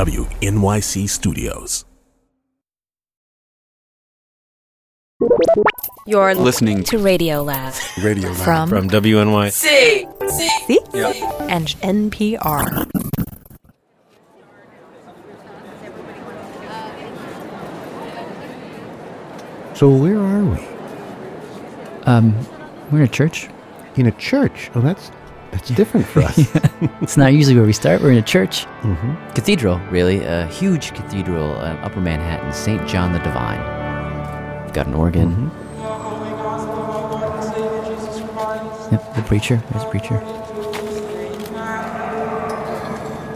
WNYC Studios. You're listening to Radio Lab Radio Lab From- from WNY. C Yep. and NPR. So where are we? Um, we're in a church. In a church. Oh, that's that's different for us. It's not usually where we start. We're in a church. hmm Cathedral, really. A huge cathedral in Upper Manhattan, St. John the Divine. We've got an organ. Yep, the preacher. There's a preacher.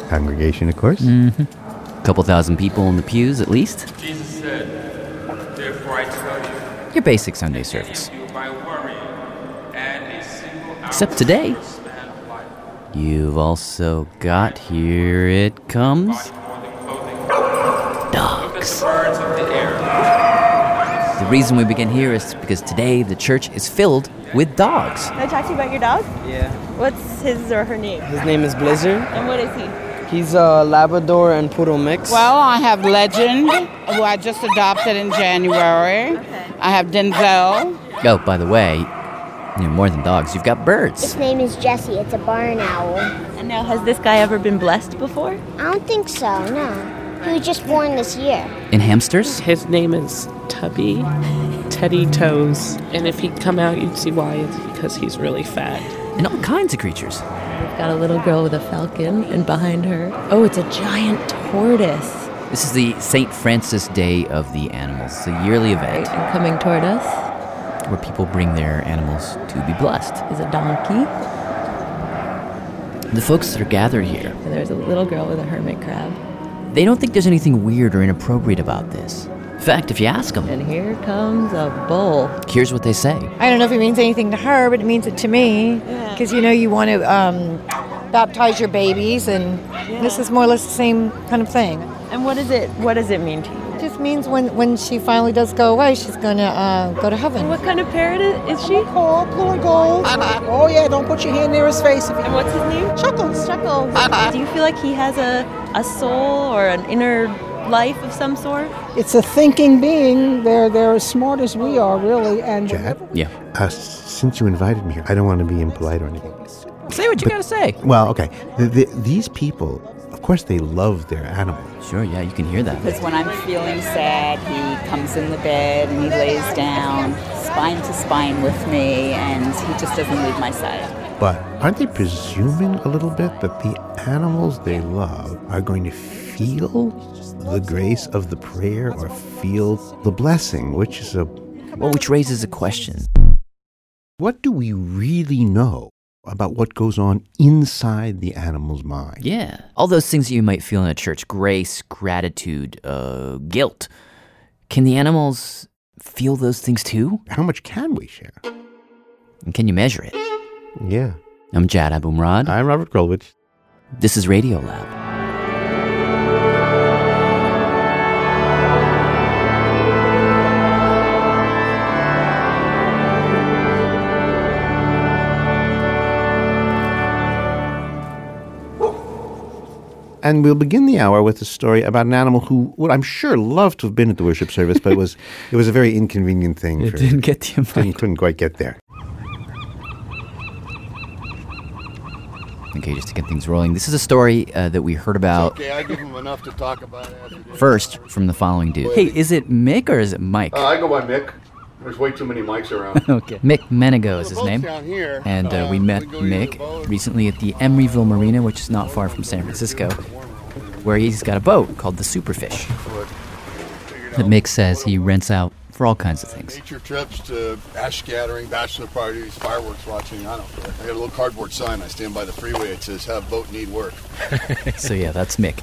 Congregation, of course. Mm-hmm. couple thousand people in the pews, at least. Jesus said, Therefore I tell you, Your basic Sunday service. you by worrying, add a single hour Except today. to the span of life. You've also got, here it comes, Much more than clothing. Look at dogs. the birds of the air. The reason we begin here is because today the church is filled with dogs. Can I talk to you about your dog? Yeah. What's his or her name? His name is Blizzard. And what is he? He's a Labrador and Poodle mix. Well, I have Legend, who I just adopted in January. Okay. I have Denzel. Oh, by the way, you know, more than dogs, you've got birds. His name is Jesse. It's a barn owl. And now, has this guy ever been blessed before? I don't think so, no. He was just born this year. In hamsters? His name is Tubby Teddy Toes. And if he'd come out, you'd see why. It's because he's really fat. And all kinds of creatures. We've got a little girl with a falcon, and behind her, oh, it's a giant tortoise. This is the St. Francis Day of the Animals, It's a yearly event And coming toward us where people bring their animals to be blessed. is a donkey, The folks that are gathered here, and there's a little girl with a hermit crab. they don't think there's anything weird or inappropriate about this. In fact, if you ask them, And here comes a bull. here's what they say. I don't know if it means anything to her, but it means it to me. Because, you know, you want to um, baptize your babies, and this is more or less the same kind of thing. And what is it? What does it mean to you? It just means when, when she finally does go away, she's going to uh, go to heaven. And what kind of parrot is she? Oh, blue and gold. Oh, yeah, don't put your hand near his face. If you... And what's his name? Chuckles. Chuckles. Do you feel like he has a, a soul or an inner life of some sort? It's a thinking being. They're, they're as smart as we are, really. And Chad? Yeah. Uh, since you invited me here, I don't want to be impolite or anything. Say what you gotta say. Well, okay. The, the, these people, of course, they love their animals. Sure, yeah, you can hear that. Because when I'm feeling sad, he comes in the bed and he lays down, spine to spine with me, and he just doesn't leave my side. But aren't they presuming a little bit that the animals they love are going to feel the grace of the prayer or feel the blessing, which is a. Well, which raises a question. What do we really know about what goes on inside the animal's mind? Yeah. All those things that you might feel in a church grace, gratitude, uh, guilt. Can the animals feel those things too? How much can we share? And can you measure it? Yeah. I'm Jad Abumrad. I'm Robert Krulwich. This is Radio Lab. And we'll begin the hour with a story about an animal who would, I'm sure, loved to have been at the worship service, but it was it was a very inconvenient thing. It for, didn't get the invite. didn't, couldn't quite get there. Okay, just to get things rolling. This is a story uh, that we heard about Okay, I give him enough to talk about after first from the following dude. Hey, is it Mick or is it Mike? Uh, I go by Mick. There's way too many mics around. okay. Mick Menigoz is his name. And uh, we Uh, met we go use the Mick recently at the Emeryville Marina, which is not far from San Francisco, where he's got a boat called the Superfish that Mick says he rents out for all kinds of things. Nature trips to ash scattering, bachelor parties, fireworks watching. I don't care. I got a little cardboard sign. I stand by the freeway. It says "Have boat need work." so yeah, that's Mick.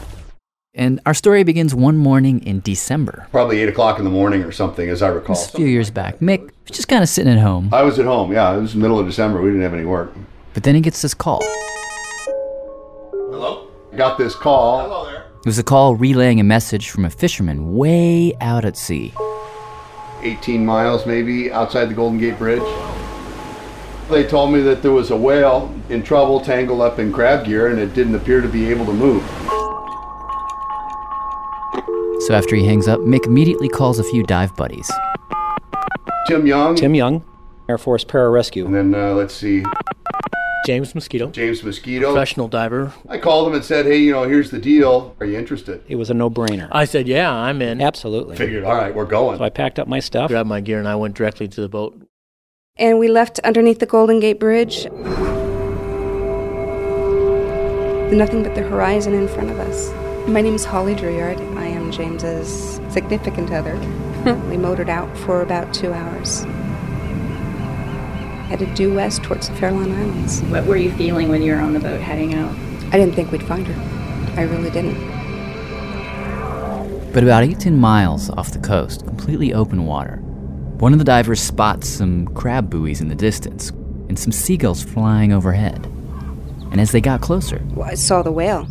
And our story begins one morning in December. Probably 8 o'clock in the morning or something, as I recall. This is a few years back. Mick was just kind of sitting at home. I was at home, yeah. It was the middle of December. We didn't have any work. But then he gets this call. Hello? I got this call. Hello there. It was a call relaying a message from a fisherman way out at sea. 18 miles maybe outside the Golden Gate Bridge. They told me that there was a whale in trouble tangled up in crab gear and it didn't appear to be able to move. So after he hangs up, Mick immediately calls a few dive buddies. Tim Young. Tim Young, Air Force Pararescue. And then uh, let's see. James Moskito. James Moskito. Professional diver. I called him and said, hey, you know, here's the deal. Are you interested? It was a no brainer. I said, yeah, I'm in. Absolutely. Figured, all right, we're going. So I packed up my stuff. Grabbed my gear and I went directly to the boat. And we left underneath the Golden Gate Bridge. Nothing but the horizon in front of us. My name is Holly Drouillard. I am James's significant other. we motored out for about two hours. Headed due west towards the Farallon Islands. What were you feeling when you were on the boat heading out? I didn't think we'd find her. I really didn't. But about 18 miles off the coast, completely open water, one of the divers spots some crab buoys in the distance and some seagulls flying overhead. And as they got closer, well, I saw the whale.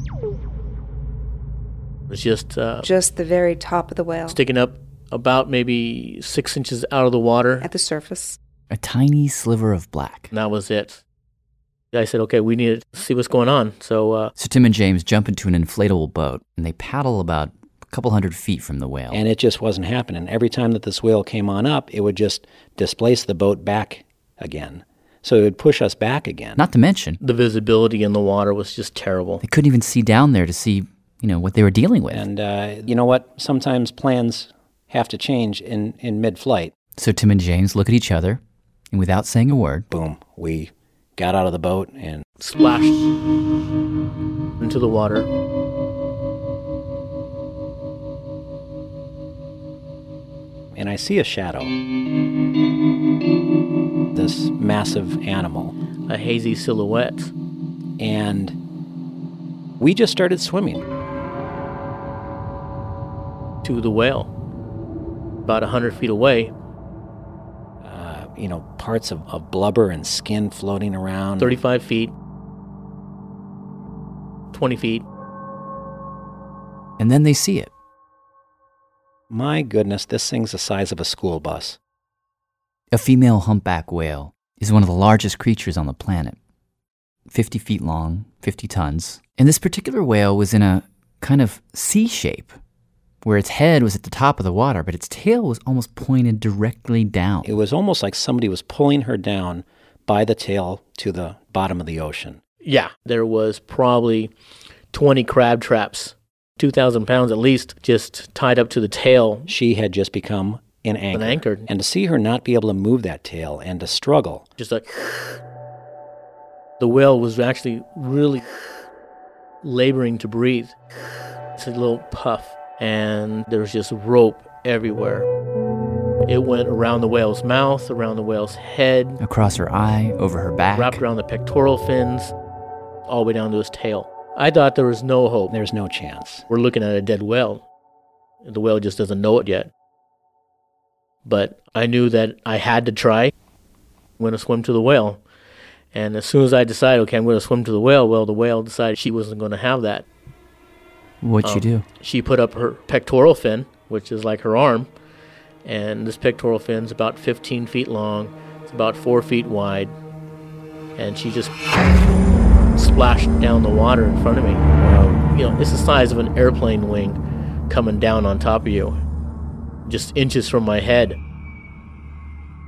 It was just uh, just the very top of the whale, sticking up about maybe six inches out of the water at the surface. A tiny sliver of black. And that was it. I said, "Okay, we need to see what's going on." So, uh, so Tim and James jump into an inflatable boat and they paddle about a couple hundred feet from the whale. And it just wasn't happening. Every time that this whale came on up, it would just displace the boat back again. So it would push us back again. Not to mention, the visibility in the water was just terrible. They couldn't even see down there to see, you know, what they were dealing with. And uh, you know what? Sometimes plans have to change in, in mid flight. So Tim and James look at each other, and without saying a word, boom, we got out of the boat and splashed into the water. And I see a shadow. This massive animal. A hazy silhouette. And we just started swimming. To the whale. About a hundred feet away. Uh, you know, parts of, of blubber and skin floating around. 35 feet. 20 feet. And then they see it. My goodness, this thing's the size of a school bus. A female humpback whale is one of the largest creatures on the planet. 50 feet long, 50 tons. And this particular whale was in a kind of C shape, where its head was at the top of the water, but its tail was almost pointed directly down. It was almost like somebody was pulling her down by the tail to the bottom of the ocean. Yeah, there was probably 20 crab traps 2,000 pounds at least, just tied up to the tail. She had just become an anchor. An anchor. And to see her not be able to move that tail and to struggle. Just like. The whale was actually really laboring to breathe. It's a little puff, and there's just rope everywhere. It went around the whale's mouth, around the whale's head, across her eye, over her back, wrapped around the pectoral fins, all the way down to his tail. I thought there was no hope. There's no chance. We're looking at a dead whale. The whale just doesn't know it yet. But I knew that I had to try. I'm going to swim to the whale. And as soon as I decided, okay, I'm going to swim to the whale, well, the whale decided she wasn't going to have that. What'd um, she do? She put up her pectoral fin, which is like her arm. And this pectoral fin's about 15 feet long, it's about four feet wide. And she just splashed down the water in front of me. Um, you know, it's the size of an airplane wing coming down on top of you, just inches from my head.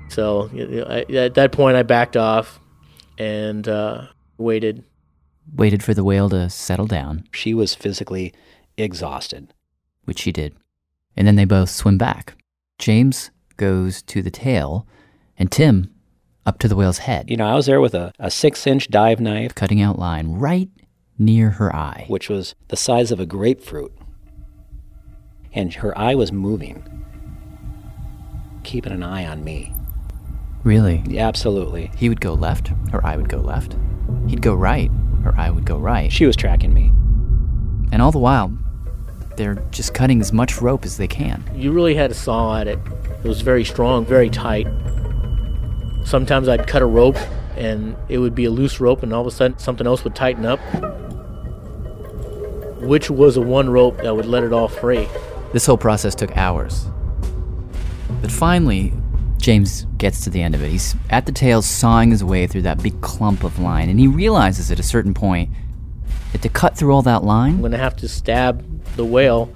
So you know, I, at that point, I backed off and uh, waited. Waited for the whale to settle down. She was physically exhausted. Which she did. And then they both swim back. James goes to the tail, and Tim up to the whale's head. You know, I was there with a, a six inch dive knife, cutting out line right near her eye, which was the size of a grapefruit. And her eye was moving, keeping an eye on me. Really? Yeah, absolutely. He would go left, her eye would go left. He'd go right, her eye would go right. She was tracking me. And all the while, they're just cutting as much rope as they can. You really had a saw at it. It was very strong, very tight. Sometimes I'd cut a rope and it would be a loose rope, and all of a sudden something else would tighten up. Which was the one rope that would let it all free? This whole process took hours. But finally, James gets to the end of it. He's at the tail sawing his way through that big clump of line, and he realizes at a certain point that to cut through all that line, I'm going to have to stab the whale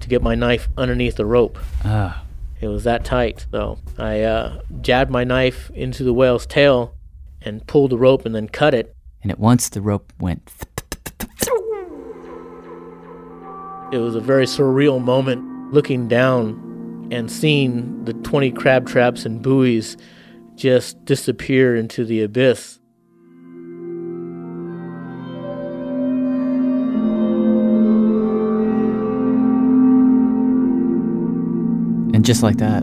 to get my knife underneath the rope. Ah. It was that tight. So I uh, jabbed my knife into the whale's tail and pulled the rope and then cut it. and at once the rope went. It was a very surreal moment looking down and seeing the 20 crab traps and buoys just disappear into the abyss. And just like that,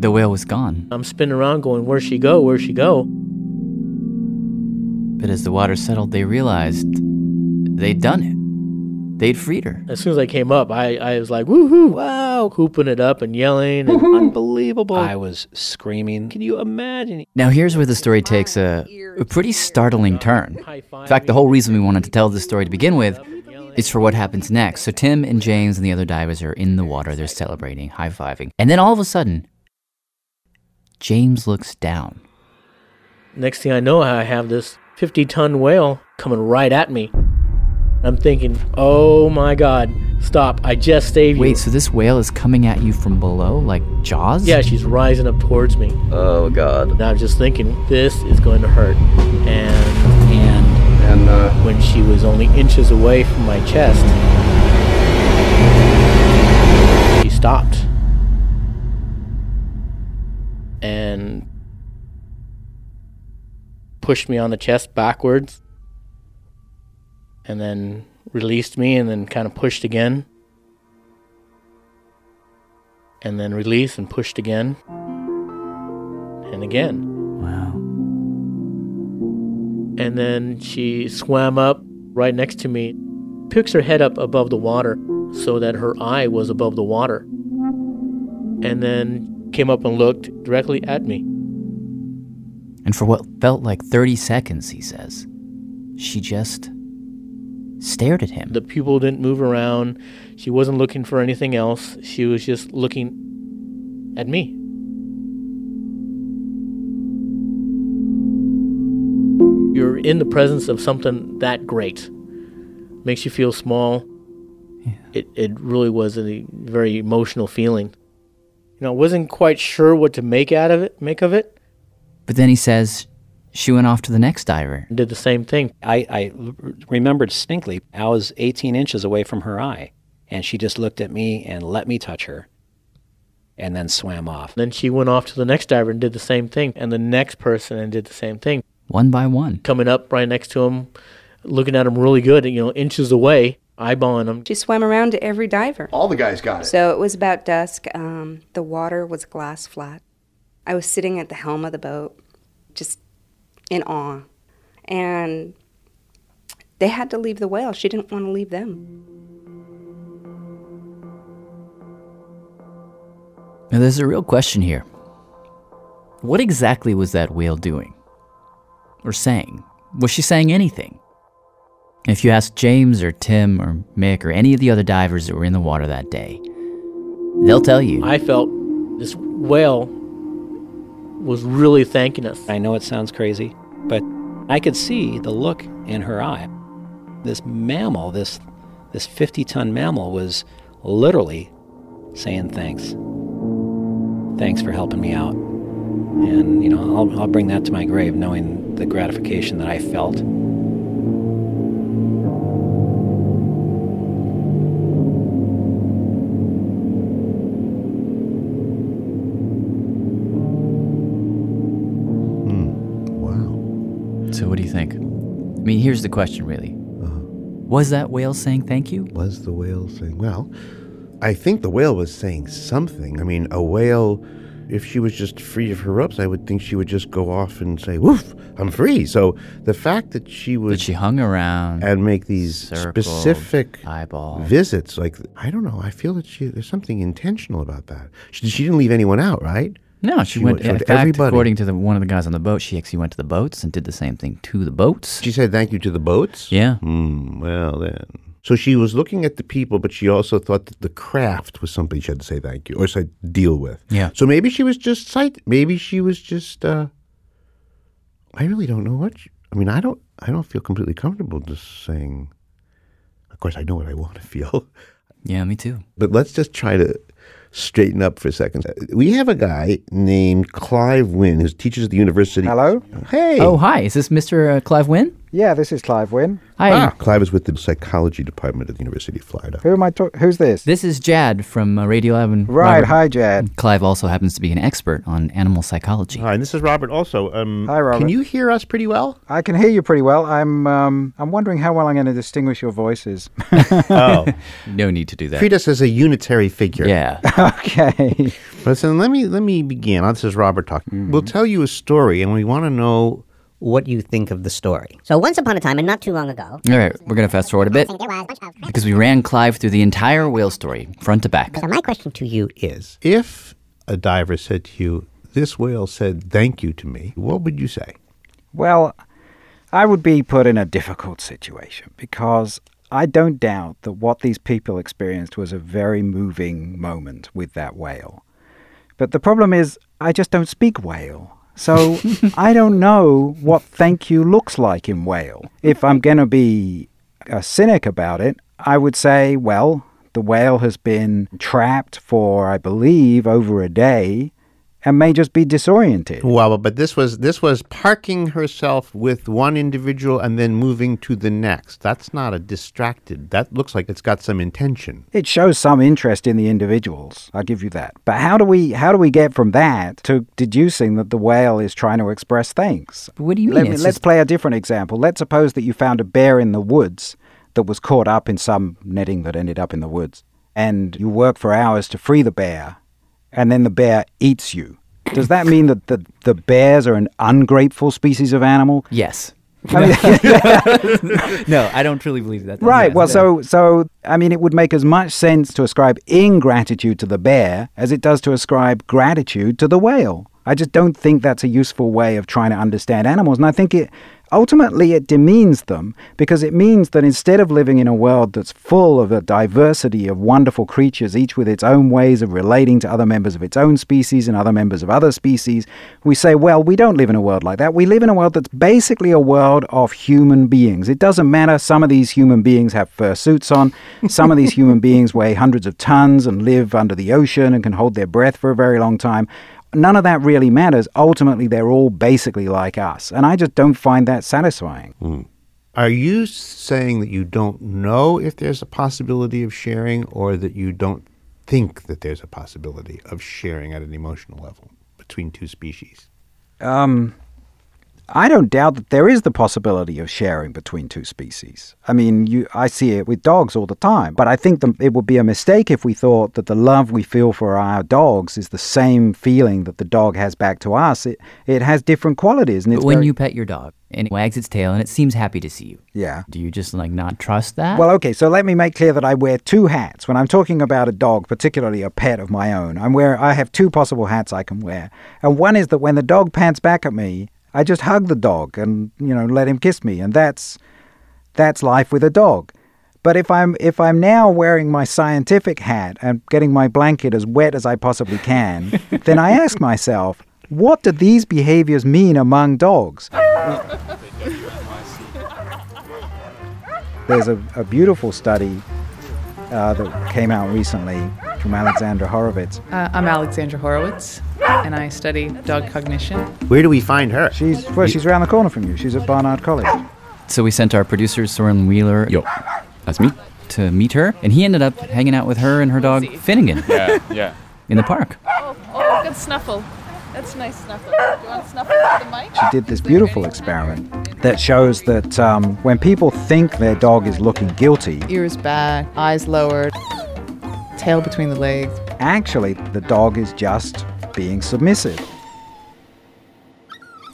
the whale was gone. I'm spinning around going, Where'd she go? Where'd she go? But as the water settled, they realized they'd done it. They'd freed her. As soon as I came up, I, I was like, Woohoo! Wow! Hooping it up and yelling. And Unbelievable. I was screaming. Can you imagine? Now, here's where the story takes a, a pretty startling turn. In fact, the whole reason we wanted to tell this story to begin with is for what happens next. So, Tim and James and the other divers are in the water. They're celebrating, high fiving. And then all of a sudden, James looks down. Next thing I know, I have this 50 ton whale coming right at me. I'm thinking, oh my god, stop, I just saved you. Wait, so this whale is coming at you from below, like Jaws? Yeah, she's rising up towards me. Oh, God. And I was just thinking, this is going to hurt. And and and uh, when she was only inches away from my chest, she stopped. And pushed me on the chest backwards and then released me and then kind of pushed again. And then released and pushed again. And again. Wow. and then she swam up right next to me picks her head up above the water so that her eye was above the water and then came up and looked directly at me. And for what felt like 30 seconds, he says, she just stared at him. The pupil didn't move around. She wasn't looking for anything else. She was just looking at me. You're in the presence of something that great. Makes you feel small. It it really was a very emotional feeling. You know, I wasn't quite sure what to make out of it, make of it. But then he says she went off to the next diver. Did the same thing. I, I remembered distinctly, I was 18 inches away from her eye, and she just looked at me and let me touch her, and then swam off. Then she went off to the next diver and did the same thing, and the next person and did the same thing. One by one. Coming up right next to him, looking at him really good, you know, inches away, eyeballing him. She swam around to every diver. all the guys got it. So it was about dusk. Um, the water was glass flat. I was sitting at the helm of the boat, just in awe. And they had to leave the whale. She didn't want to leave them. Now, there's a real question here. What exactly was that whale doing? Or saying? Was she saying anything? If you ask James or Tim or Mick or any of the other divers that were in the water that day, they'll tell you. I felt this whale was really thanking us. I know it sounds crazy, but I could see the look in her eye. This mammal, this this 50-ton mammal was literally saying thanks. Thanks for helping me out. And, you know, I'll, I'll bring that to my grave knowing the gratification that I felt. Here's the question really uh-huh. Was that whale saying thank you? Was the whale saying, well, I think the whale was saying something. I mean, a whale if she was just free of her ropes, I would think she would just go off and say, "Woof, I'm free." So the fact that she would That she hung around and make these circled, specific eyeball. visits, like I don't know, I feel that she there's something intentional about that. She, she didn't leave anyone out, right? No, she, went. she in fact, everybody. according to the, one of the guys on the boat, she actually went to the boats and did the same thing to the boats. She said thank you to the boats. Yeah. Hmm, well then. So she was looking at the people, but she also thought that the craft was something she had to say thank you or say deal with. Yeah. So maybe she was just sight. Maybe she was just. uh I really don't know what. she- I mean, I don't. I don't feel completely comfortable just saying. Of course, I know what I want to feel. Yeah, me too. But let's just try to straighten up for a second. We have a guy named Clive Wynne who teaches at the university. Hello. Hey. Oh, hi. Is this Mr. Uh, Clive Wynne? Yeah, this is Clive Wynne. Hi. Ah, Clive is with the psychology department at the University of Florida. Who am I talking? Who's this? This is Jad from uh, Radio Lab. and Right. Robert. Hi, Jad. Clive also happens to be an expert on animal psychology. Hi, and this is Robert also. Um, Hi, Robert. Can you hear us pretty well? I can hear you pretty well. I'm um, I'm wondering how well I'm going to distinguish your voices. Oh. no need to do that. Treat us as a unitary figure. Yeah. okay. Listen, let me let me begin. This is Robert talking. We'll tell you a story, and we want to know what you think of the story. So once upon a time, and not too long ago, All right, we're going to fast forward a bit because we ran Clive through the entire whale story, front to back. So my question to you is: If a diver said to you, "This whale said thank you to me," what would you say? Well, I would be put in a difficult situation because I don't doubt that what these people experienced was a very moving moment with that whale. But the problem is, I just don't speak whale. So I don't know what thank you looks like in whale. If I'm going to be a cynic about it, I would say, well, the whale has been trapped for, I believe, over a day and may just be disoriented. Well, but this was this was parking herself with one individual and then moving to the next. That's not a distracted. That looks like it's got some intention. It shows some interest in the individuals. I'll give you that. But how do we how do we get from that to deducing that the whale is trying to express thanks? What do you mean? Let, let's just- play a different example. Let's suppose that you found a bear in the woods that was caught up in some netting that ended up in the woods, and you work for hours to free the bear, and then the bear eats you. Does that mean that the, the bears are an ungrateful species of animal? Yes. I mean, no, I don't truly believe that. Right. Well, so so I mean, it would make as much sense to ascribe ingratitude to the bear as it does to ascribe gratitude to the whale. I just don't think that's a useful way of trying to understand animals, and I think it ultimately it demeans them because it means that instead of living in a world that's full of a diversity of wonderful creatures, each with its own ways of relating to other members of its own species and other members of other species, we say, well, we don't live in a world like that. We live in a world that's basically a world of human beings. It doesn't matter. Some of these human beings have fur suits on. Some of these human beings weigh hundreds of tons and live under the ocean and can hold their breath for a very long time. None of that really matters. Ultimately, they're all basically like us. And I just don't find that satisfying. Hmm. Are you saying that you don't know if there's a possibility of sharing, or that you don't think that there's a possibility of sharing at an emotional level between two species? Um, I don't doubt that there is the possibility of sharing between two species. I mean, you, I see it with dogs all the time. But I think the, it would be a mistake if we thought that the love we feel for our dogs is the same feeling that the dog has back to us. It, it has different qualities. And it's But when very- you pet your dog and it wags its tail and it seems happy to see you, Yeah. do you just like not trust that? Well, okay, so let me make clear that I wear two hats. When I'm talking about a dog, particularly a pet of my own, I'm wear I have two possible hats I can wear. And one is that when the dog pants back at me, I just hug the dog and, you know, let him kiss me, and that's that's life with a dog. But if I'm if I'm now wearing my scientific hat and getting my blanket as wet as I possibly can, then I ask myself, what do these behaviors mean among dogs? There's a, a beautiful study uh, that came out recently from Alexandra Horowitz. Uh, I'm Alexandra Horowitz, and I study dog cognition. Where do we find her? She's well, she's around the corner from you. She's at Barnard College. So we sent our producer Soren Wheeler. Yo, that's me. To meet her, and he ended up hanging out with her and her dog Finnegan. Yeah, yeah. In the park. Oh, oh, good snuffle. That's nice snuffle. Do you want to snuffle with the mic? She did this beautiful experiment that shows that um, when people think their dog is looking guilty, Ears back, eyes lowered, tail between the legs. actually the dog is just being submissive.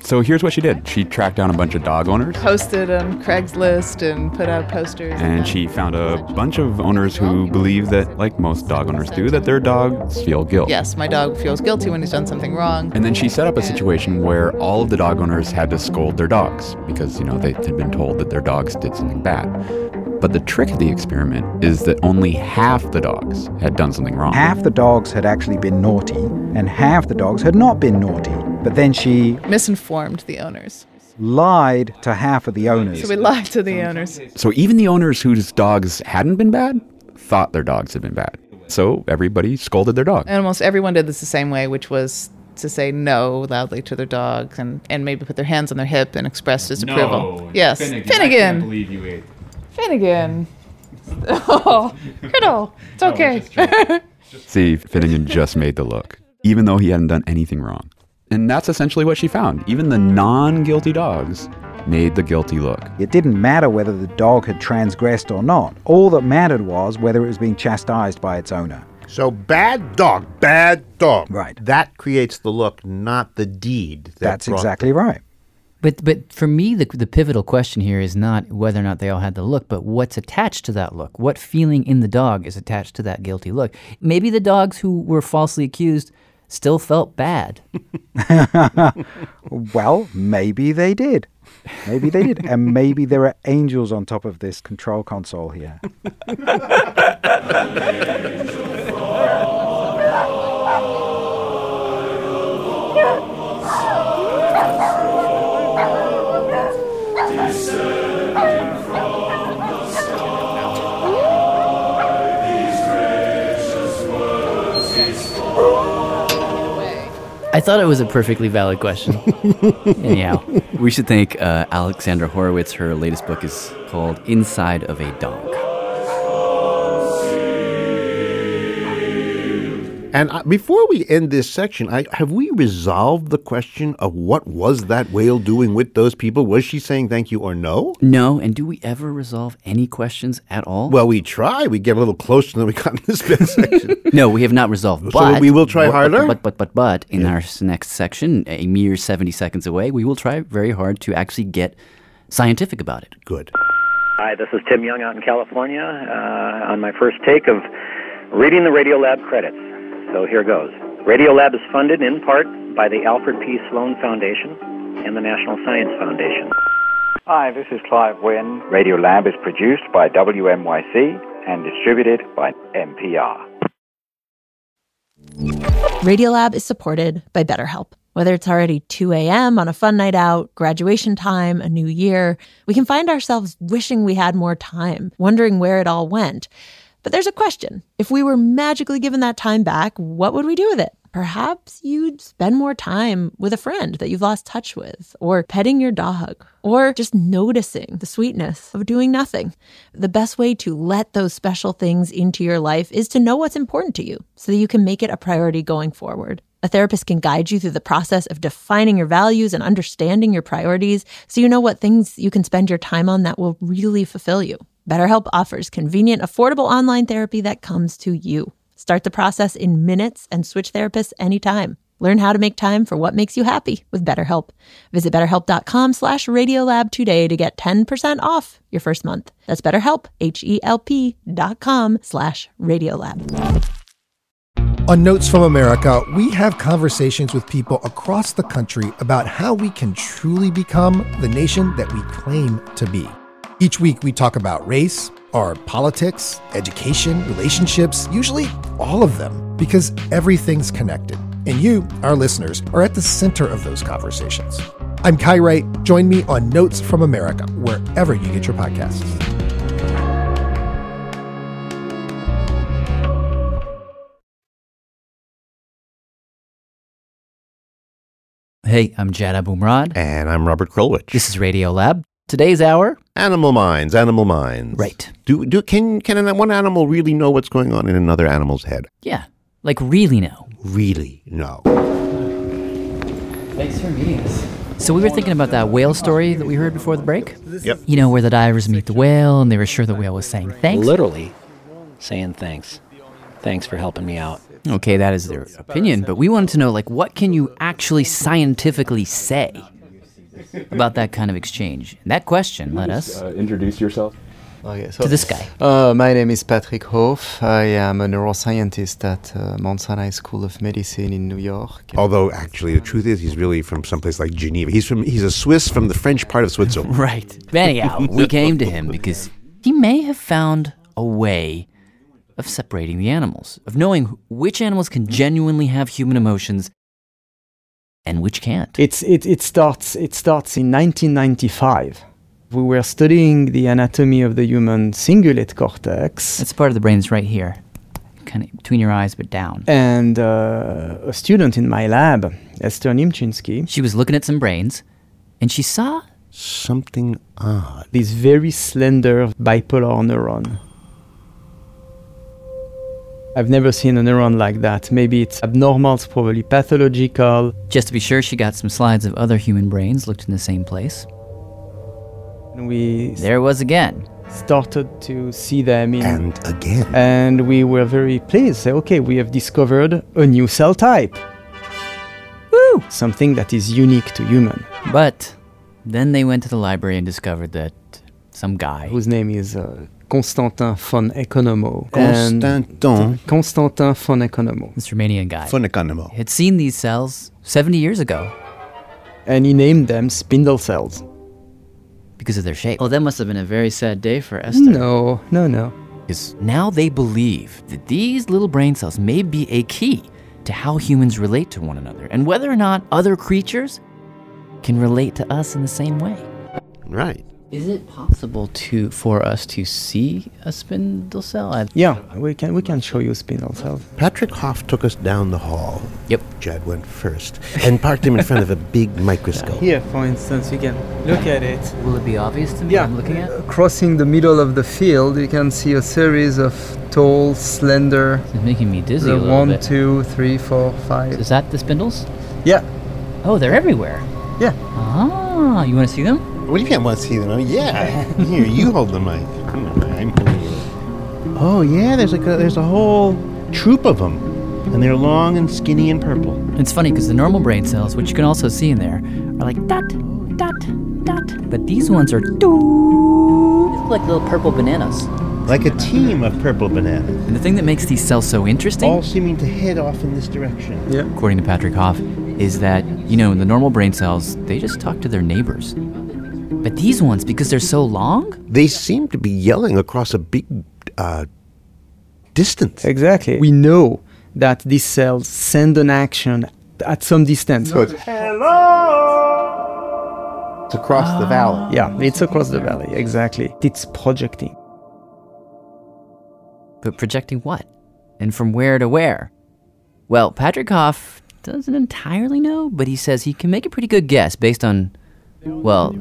So here's what she did. She tracked down a bunch of dog owners Posted on Craigslist and put out posters. and she found a bunch of owners who believe that, like most dog owners do, that their dogs feel guilt. Yes, my dog feels guilty when he's done something wrong. And then she set up a situation where all of the dog owners had to scold their dogs because, you know, they had been told that their dogs did something bad. But the trick of the experiment is that only half the dogs had done something wrong. Half the dogs had actually been naughty, and half the dogs had not been naughty. But then she Misinformed the owners. lied to half of the owners. So we lied to the owners. So even the owners whose dogs hadn't been bad thought their dogs had been bad. So everybody scolded their dog. And almost everyone did this the same way, which was to say no loudly to their dogs and, and maybe put their hands on their hip and express disapproval. yes. Finnegan. I can't believe you ate. Finnegan. Oh, Criddle. It's okay. See, Finnegan just made the look, even though he hadn't done anything wrong. And that's essentially what she found. Even the non guilty dogs made the guilty look. It didn't matter whether the dog had transgressed or not. All that mattered was whether it was being chastised by its owner. So bad dog, bad dog. Right. That creates the look, not the deed. that That's brought exactly right. But but for me, the the pivotal question here is not whether or not they all had the look, but what's attached to that look. What feeling in the dog is attached to that guilty look? Maybe the dogs who were falsely accused still felt bad. well, maybe they did. Maybe they did. and maybe there are angels on top of this control console here. I thought it was a perfectly valid question. Anyhow, we should thank uh, Alexandra Horowitz. Her latest book is called Inside of a Dog. And uh, before we end this section, I, have we resolved the question of what was that whale doing with those people? Was she saying thank you or no? No, and do we ever resolve any questions at all? Well, we try. We get a little closer than we got in this bit section. no, we have not resolved. So But we will try harder? But but but but in our next section, a mere seventy seconds away, we will try very hard to actually get scientific about it. Good. Hi, this is Tim Young out in California uh, on my first take of reading the Radio Lab credits. So here goes. Radiolab is funded in part by the Alfred P. Sloan Foundation and the National Science Foundation. Hi, this is Clive Wynne. Radiolab is produced by WNYC and distributed by NPR. Radiolab is supported by BetterHelp. Whether it's already 2 a.m. on a fun night out, graduation time, a new year, we can find ourselves wishing we had more time, wondering where it all went. But there's a question. If we were magically given that time back, what would we do with it? Perhaps you'd spend more time with a friend that you've lost touch with, or petting your dog, or just noticing the sweetness of doing nothing. The best way to let those special things into your life is to know what's important to you so that you can make it a priority going forward. A therapist can guide you through the process of defining your values and understanding your priorities so you know what things you can spend your time on that will really fulfill you. BetterHelp offers convenient, affordable online therapy that comes to you. Start the process in minutes and switch therapists anytime. Learn how to make time for what makes you happy with BetterHelp. Visit betterhelp.com slash radiolab today to get 10% off your first month. That's betterhelp, H-E-L-P dot com slash radiolab. On Notes from America, we have conversations with people across the country about how we can truly become the nation that we claim to be. Each week, we talk about race, our politics, education, relationships, usually all of them, because everything's connected. And you, our listeners, are at the center of those conversations. I'm Kai Wright. Join me on Notes from America, wherever you get your podcasts. Hey, I'm Jad Abumrad. And I'm Robert Krulwich. This is Radio Lab. Today's hour Animal minds, animal minds. Right. Do do can can an- one animal really know what's going on in another animal's head? Yeah, like really know. Really know. Thanks for meeting us. So we were thinking about that whale story that we heard before the break. Yep. You know, where the divers meet the whale and they were sure the whale was saying thanks. Literally saying thanks. Thanks for helping me out. Okay, that is their opinion, but we wanted to know like what can you actually scientifically say about that kind of exchange? And that question led us uh, introduce yourself. Okay, so, to this guy. Uh, my name is Patrick Hof. I am a neuroscientist at uh, Mount Sinai School of Medicine in New York. Although actually the truth is he's really from someplace like Geneva. He's from he's a Swiss from the French part of Switzerland. Right. But anyhow, we came to him because he may have found a way of separating the animals, of knowing which animals can genuinely have human emotions and which can't. It's, it, it, starts, it starts in 1995. We were studying the anatomy of the human cingulate cortex. That's part of the brain that's right here, kind of between your eyes but down. And uh, a student in my lab, Esther Nimchinsky, She was looking at some brains and she saw Something odd. this very slender bipolar neuron. I've never seen a neuron like that. Maybe it's abnormal, it's probably pathological. Just to be sure, she got some slides of other human brains looked in the same place. And we There it was again. started to see them in. And again. And we were very pleased. Say, okay, we have discovered a new cell type. Woo! Something that is unique to human. But then they went to the library and discovered that some guy Whose name is uh, Constantin von Economo. Constantin. Constantin von Economo. this Romanian guy Von Economo. had seen these cells 70 years ago And he named them spindle cells. because of their shape. Oh, that must have been a very sad day for Esther. No, no, no. Because now they believe that these little brain cells may be a key to how humans relate to one another and whether or not other creatures can relate to us in the same way. Right. Is it possible to for us to see a spindle cell? I- Yeah, we can we can show you spindle cells. Patrick Hof took us down the hall. Yep. Jad went first and parked him in front of a big microscope. Here, for instance, you can look at it. Will it be obvious to me Yeah. I'm looking at? Crossing the middle of the field, you can see a series of tall, slender. It's making me dizzy a the little one, bit. two, three, four, five. Is that the spindles? Yeah. Oh, they're everywhere. Yeah. Ah, you want to see them? What do you mean I want to see them? Oh, yeah. Here, you hold the mic. I'm holding it. Oh, yeah, there's like a, there's a whole troop of them. And they're long and skinny and purple. It's funny because the normal brain cells, which you can also see in there, are like dot, dot, dot. But these ones are doo. They look like little purple bananas. Like a team of purple bananas. And the thing that makes these cells so interesting, All seeming to head off in this direction. Yeah. according to Patrick Hof, is that, you know, in the normal brain cells, they just talk to their neighbors. But these ones, because they're so long, They seem to be yelling across a big uh, distance. Exactly. We know that these cells send an action at some distance. So it's It's across the valley. Yeah, it's across the valley, exactly. It's projecting. but projecting what? And from where to where? Well, Patrick Hof doesn't entirely know, but he says he can make a pretty good guess based on, well,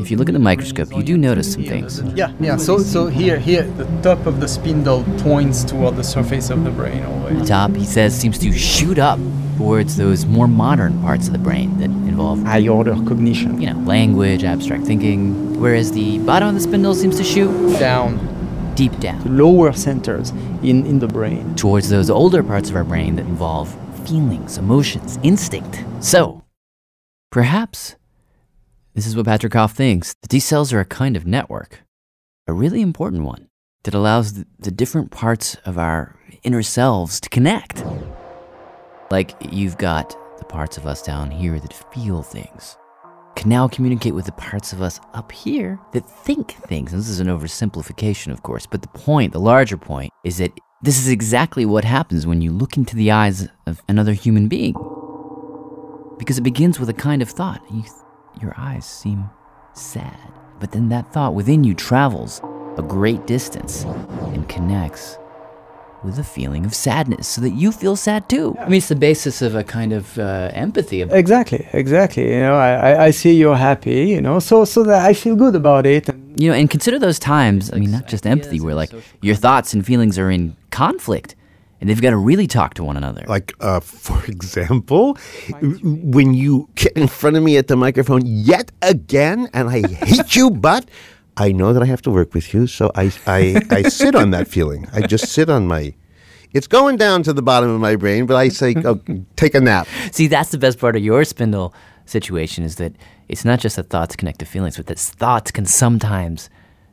if you look at the microscope, you do notice some things. Yeah, yeah. So, so here, here, the top of the spindle points toward the surface of the brain The top, he says, seems to shoot up towards those more modern parts of the brain that involve, High order cognition. you know, language, abstract thinking, whereas the bottom of the spindle seems to shoot Down. deep down Lower centers in, in the brain. towards those older parts of our brain that involve feelings, emotions, instinct. So, perhaps this is what Patrick Hof thinks that these cells are a kind of network, a really important one that allows the, the different parts of our inner selves to connect. Like you've got the parts of us down here that feel things, can now communicate with the parts of us up here that think things. And this is an oversimplification, of course, but the point, the larger point, is that this is exactly what happens when you look into the eyes of another human being. Because it begins with a kind of thought. You, your eyes seem sad. But then that thought within you travels a great distance and connects with a feeling of sadness so that you feel sad too. I mean, it's the basis of a kind of uh, empathy. Exactly, exactly. You know, I, I, I see you're happy. You know, so so that I feel good about it. You know, and consider those times, I mean, not just empathy, where like your thoughts and feelings are in conflict and they've got to really talk to one another. Like, uh, for example, when you get in front of me at the microphone yet again, and I hate you, but I know that I have to work with you, so I, I, I sit on that feeling. I just sit on my It's going down to the bottom of my brain, but I say, oh, take a nap. See, that's the best part of your spindle situation is that it's not just that thoughts connect to feelings, but that thoughts can sometimes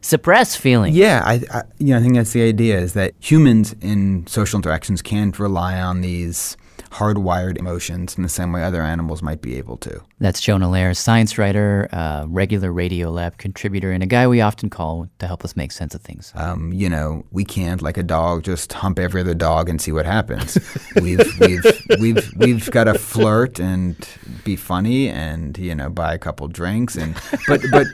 suppress feelings. Yeah, I, I, you know, I think that's the idea is that humans in social interactions can't rely on these hardwired emotions in the same way other animals might be able to. That's Jonah Lehrer, science writer, uh, regular Radiolab contributor, and a guy we often call to help us make sense of things. Um, you know, we can't, like a dog, just hump every other dog and see what happens. we've, we've, we've, we've got to flirt and be funny and, you know, buy a couple drinks. and But, but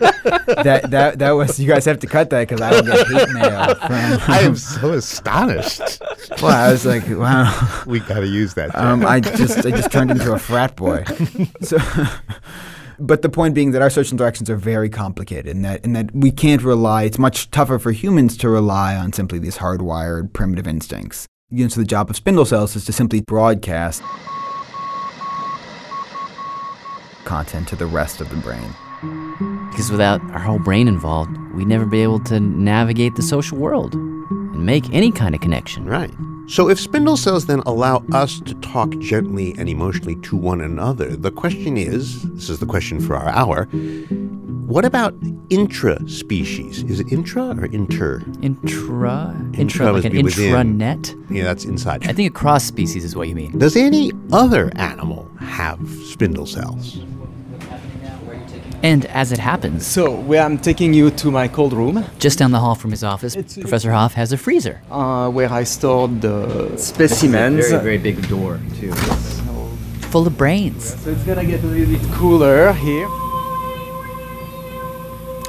that, that, that was, you guys have to cut that because I will get hate mail from. I am so astonished. Well, I was like, wow. We got to use that. Um, I just I just turned into a frat boy. So, but the point being that our social interactions are very complicated, and that and that we can't rely. It's much tougher for humans to rely on simply these hardwired primitive instincts. You know, so the job of spindle cells is to simply broadcast content to the rest of the brain. Because without our whole brain involved, we'd never be able to navigate the social world and make any kind of connection. Right. So, if spindle cells then allow us to talk gently and emotionally to one another, the question is this is the question for our hour what about intra-species? Is it intra or inter? Intra? Intra Intra, like an within. intranet? Yeah, that's inside. I think a cross species is what you mean. Does any other animal have spindle cells? And as it happens, So, where I'm taking you to my cold room, just down the hall from his office, Professor Hof has a freezer. uh, where I stored the specimens. Very, very big door, too. Full of brains. So it's gonna get a little bit cooler here.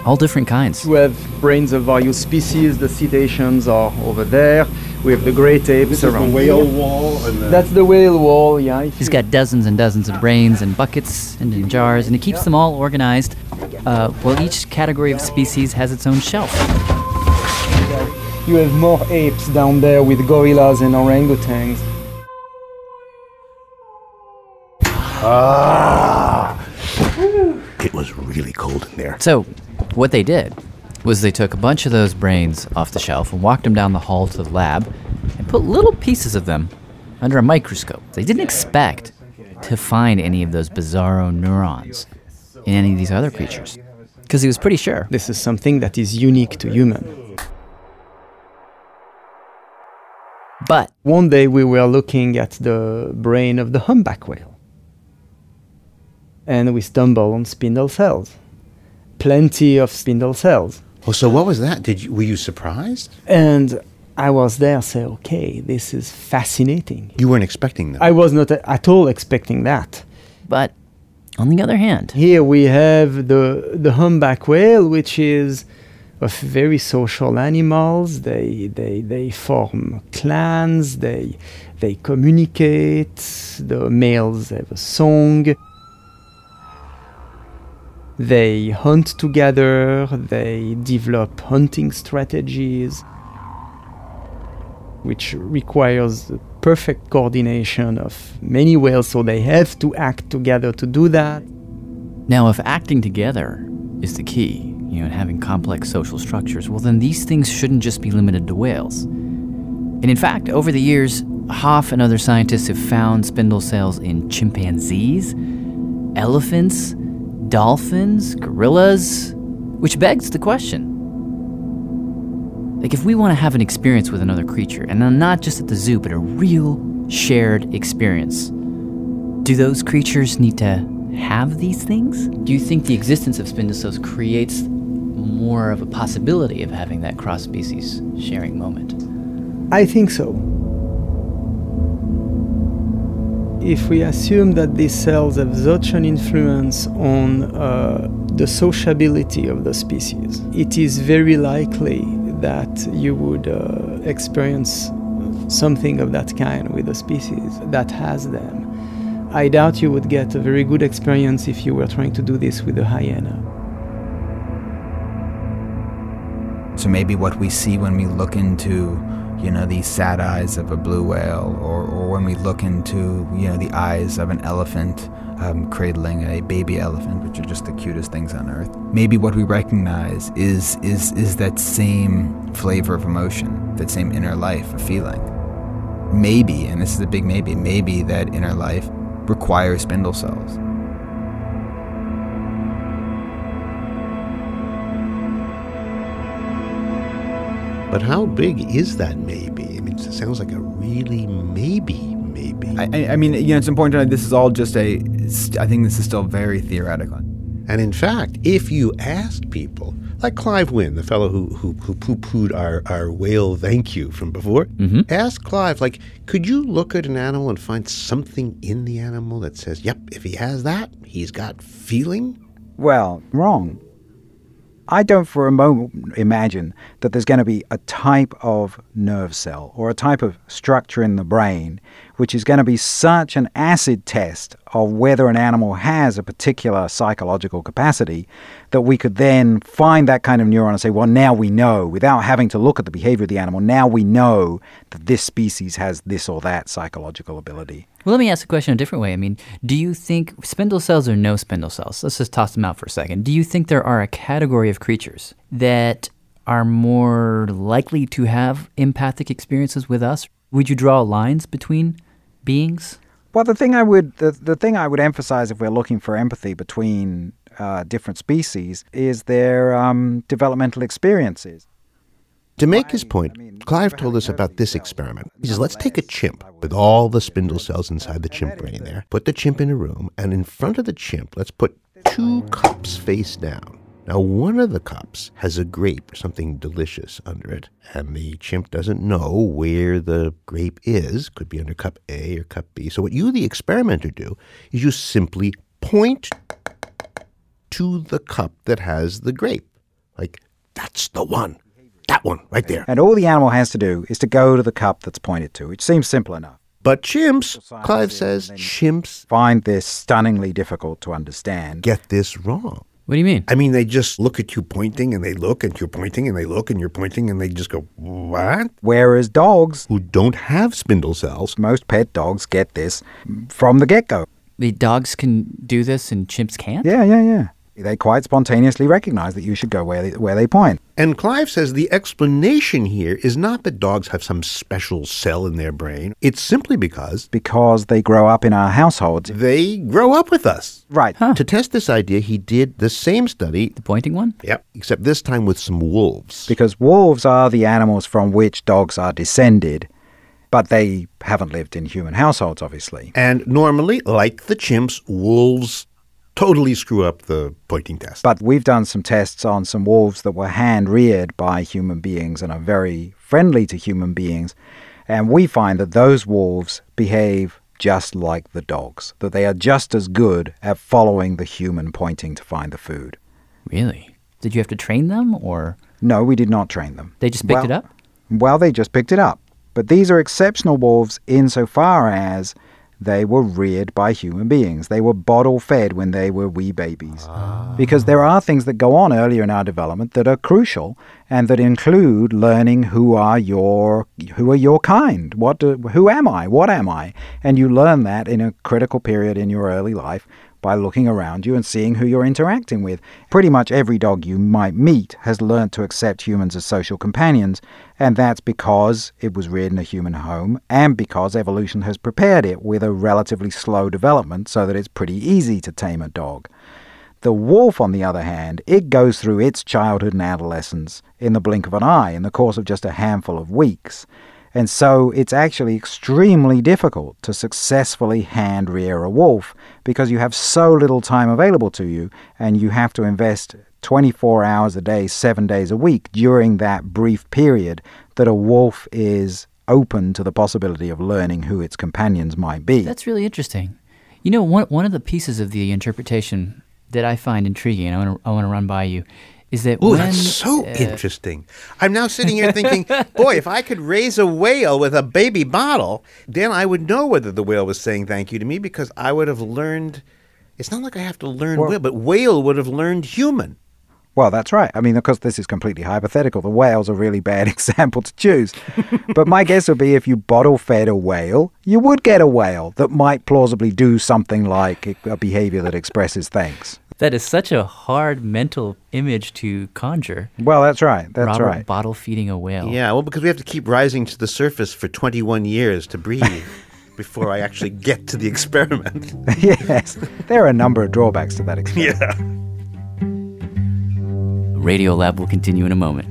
All different kinds. We have brains of various species. The cetaceans are over there. We have the great apes This is the around whale here. wall and the- That's the whale wall, yeah. He's got dozens and dozens of brains in buckets and in jars, and he keeps them all organized. Uh, well, each category of species has its own shelf. You have more apes down there with gorillas and orangutans. Ah! It was really cold in there. So, what they did was they took a bunch of those brains off the shelf and walked them down the hall to the lab and put little pieces of them under a microscope. They didn't expect to find any of those bizarro neurons in any of these other creatures because he was pretty sure. This is something that is unique to human. But one day we were looking at the brain of the humpback whale, and we stumbled on spindle cells. Plenty of spindle cells. Oh, so what was that? Did you were you surprised? And I was there, say, okay, this is fascinating. You weren't expecting that. I was not at all expecting that. But on the other hand, here we have the the humpback whale, which is of very social animals. They they they form clans. They they communicate. The males have a song. They hunt together. They develop hunting strategies, which requires perfect coordination of many whales. So they have to act together to do that. Now, if acting together is the key, you know, and having complex social structures, well, then these things shouldn't just be limited to whales. And in fact, over the years, Hof and other scientists have found spindle cells in chimpanzees, elephants, dolphins, gorillas, which begs the question. Like, if we want to have an experience with another creature, and not just at the zoo, but a real shared experience, do those creatures need to have these things? Do you think the existence of spindle creates more of a possibility of having that cross species sharing moment? I think so. If we assume that these cells have such an influence on uh, the sociability of the species, it is very likely that you would uh, experience something of that kind with a species that has them. I doubt you would get a very good experience if you were trying to do this with a hyena. So maybe what we see when we look into, you know, the sad eyes of a blue whale, or, or when we look into, you know, the eyes of an elephant um, cradling a baby elephant, which are just the cutest things on earth. Maybe what we recognize is is is that same flavor of emotion, that same inner life of feeling. maybe, and this is a big maybe, maybe that inner life requires spindle cells. But how big is that maybe? I mean, it sounds like a really maybe, maybe. I, I, I mean, you know, it's important to know this is all just a. I think this is still very theoretical. And in fact, if you ask people, like Clive Wynne, the fellow who who, who poo pooed our, our whale thank you from before, mm-hmm. ask Clive, like, could you look at an animal and find something in the animal that says, yep, if he has that, he's got feeling? Well, wrong. I don't for a moment imagine that there's going to be a type of nerve cell or a type of structure in the brain which is going to be such an acid test of whether an animal has a particular psychological capacity that we could then find that kind of neuron and say, well, now we know, without having to look at the behavior of the animal, now we know that this species has this or that psychological ability. Well, let me ask the question a different way. I mean, do you think spindle cells or no spindle cells? Let's just toss them out for a second. Do you think there are a category of creatures that are more likely to have empathic experiences with us? Would you draw lines between beings? Well, the thing I would the, the thing I would emphasize if we're looking for empathy between uh, different species is their um, developmental experiences. To make his point, Clive told us about this experiment. He says, let's take a chimp with all the spindle cells inside the chimp brain there, put the chimp in a room, and in front of the chimp, let's put two cups face down. Now, one of the cups has a grape or something delicious under it, and the chimp doesn't know where the grape is. Could be under cup A or cup B. So, what you, the experimenter, do is you simply point to the cup that has the grape. Like, that's the one. That one, right there. And all the animal has to do is to go to the cup that's pointed to, which seems simple enough. But chimps, Clive says, chimps find this stunningly difficult to understand. get this wrong. What do you mean? I mean, they just look at you pointing and they look and you're pointing and they look and you're pointing and they just go, what? Whereas dogs, Who don't have spindle cells, most pet dogs get this from the get go. The dogs can do this and chimps can't? Yeah, yeah, yeah. They quite spontaneously recognize that you should go where they, where they point. And Clive says the explanation here is not that dogs have some special cell in their brain. It's simply because Because they grow up in our households. they grow up with us. Right. To test this idea, he did the same study. The pointing one? Yep. Except this time with some wolves. Because wolves are the animals from which dogs are descended, but they haven't lived in human households, obviously. And normally, like the chimps, wolves totally screw up the pointing test. But we've done some tests on some wolves that were hand reared by human beings and are very friendly to human beings. And we find that those wolves behave just like the dogs, that they are just as good at following the human pointing to find the food. Really? Did you have to train them or No, we did not train them. they just picked Well- it up? Well, they just picked it up. But these are exceptional wolves insofar as they were reared by human beings. They were bottle fed when they were wee babies. Ah. Because there are things that go on earlier in our development that are crucial and that include learning who are your who are your kind. What do, who am I? What am I? And you learn that in a critical period in your early life by looking around you and seeing who you're interacting with. Pretty much every dog you might meet has learned to accept humans as social companions, and that's because it was reared in a human home and because evolution has prepared it with a relatively slow development so that it's pretty easy to tame a dog. The wolf, on the other hand, it goes through its childhood and adolescence in the blink of an eye in the course of just a handful of weeks. And so it's actually extremely difficult to successfully hand rear a wolf because you have so little time available to you and you have to invest 24 hours a day, seven days a week during that brief period that a wolf is open to the possibility of learning who its companions might be. That's really interesting. You know, one one of the pieces of the interpretation that I find intriguing, I want to run by you, is that Oh, when that's so uh, interesting. I'm now sitting here thinking, boy, if I could raise a whale with a baby bottle, then I would know whether the whale was saying thank you to me because I would have learned. It's not like I have to learn whale, but whale would have learned human. Well, that's right. I mean, of course, this is completely hypothetical. The whale's a really bad example to choose. but my guess would be if you bottle fed a whale, you would get a whale that might plausibly do something like a behavior that expresses thanks. That is such a hard mental image to conjure. Well, that's right. That's Robert right. bottle feeding a whale. Yeah, well, because we have to keep rising to the surface for 21 years to breathe before I actually get to the experiment. yes, there are a number of drawbacks to that experiment. Yeah. Radiolab will continue in a moment.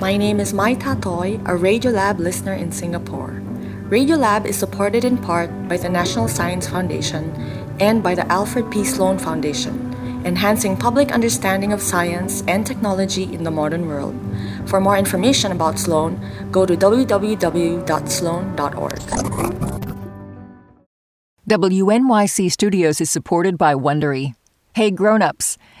My name is Mai Tatoy, a Radiolab listener in Singapore. Radiolab is supported in part by the National Science Foundation and by the Alfred P. Sloan Foundation, enhancing public understanding of science and technology in the modern world. For more information about Sloan, go to www.sloan.org. WNYC Studios is supported by Wondery. Hey grown-ups,